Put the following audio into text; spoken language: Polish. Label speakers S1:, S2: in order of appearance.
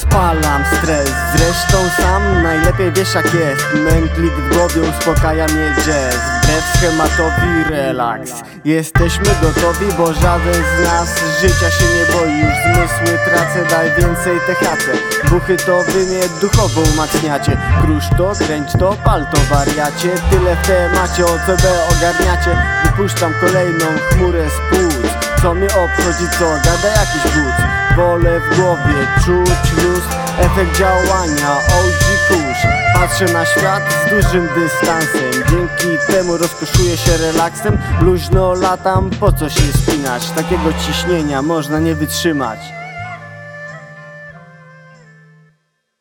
S1: wywalam stres. Zresztą sam najlepiej wiesz jak jest. Mętlik w głowie uspokaja mnie jazz. Wbrew schematowi relaks. Jesteśmy gotowi, bo żaden z nas życia się nie boi. Już zmysły tracę, daj więcej THC Buchy to wy mnie duchowo umacniacie. Krusz to, kręć to, pal to wariacie. Tyle w temacie, OCB ogarniacie. Wypuszczam kolejną chmurę z płuc Co mnie obchodzi, co gada jakiś wódz Wolę w głowie czuć luz Efekt działania OG Kusz Patrzę na świat z dużym dystansem. Dzięki temu rozkoszuję się relaksem. Luźno latam, po co się spinać? Takiego ciśnienia można nie wytrzymać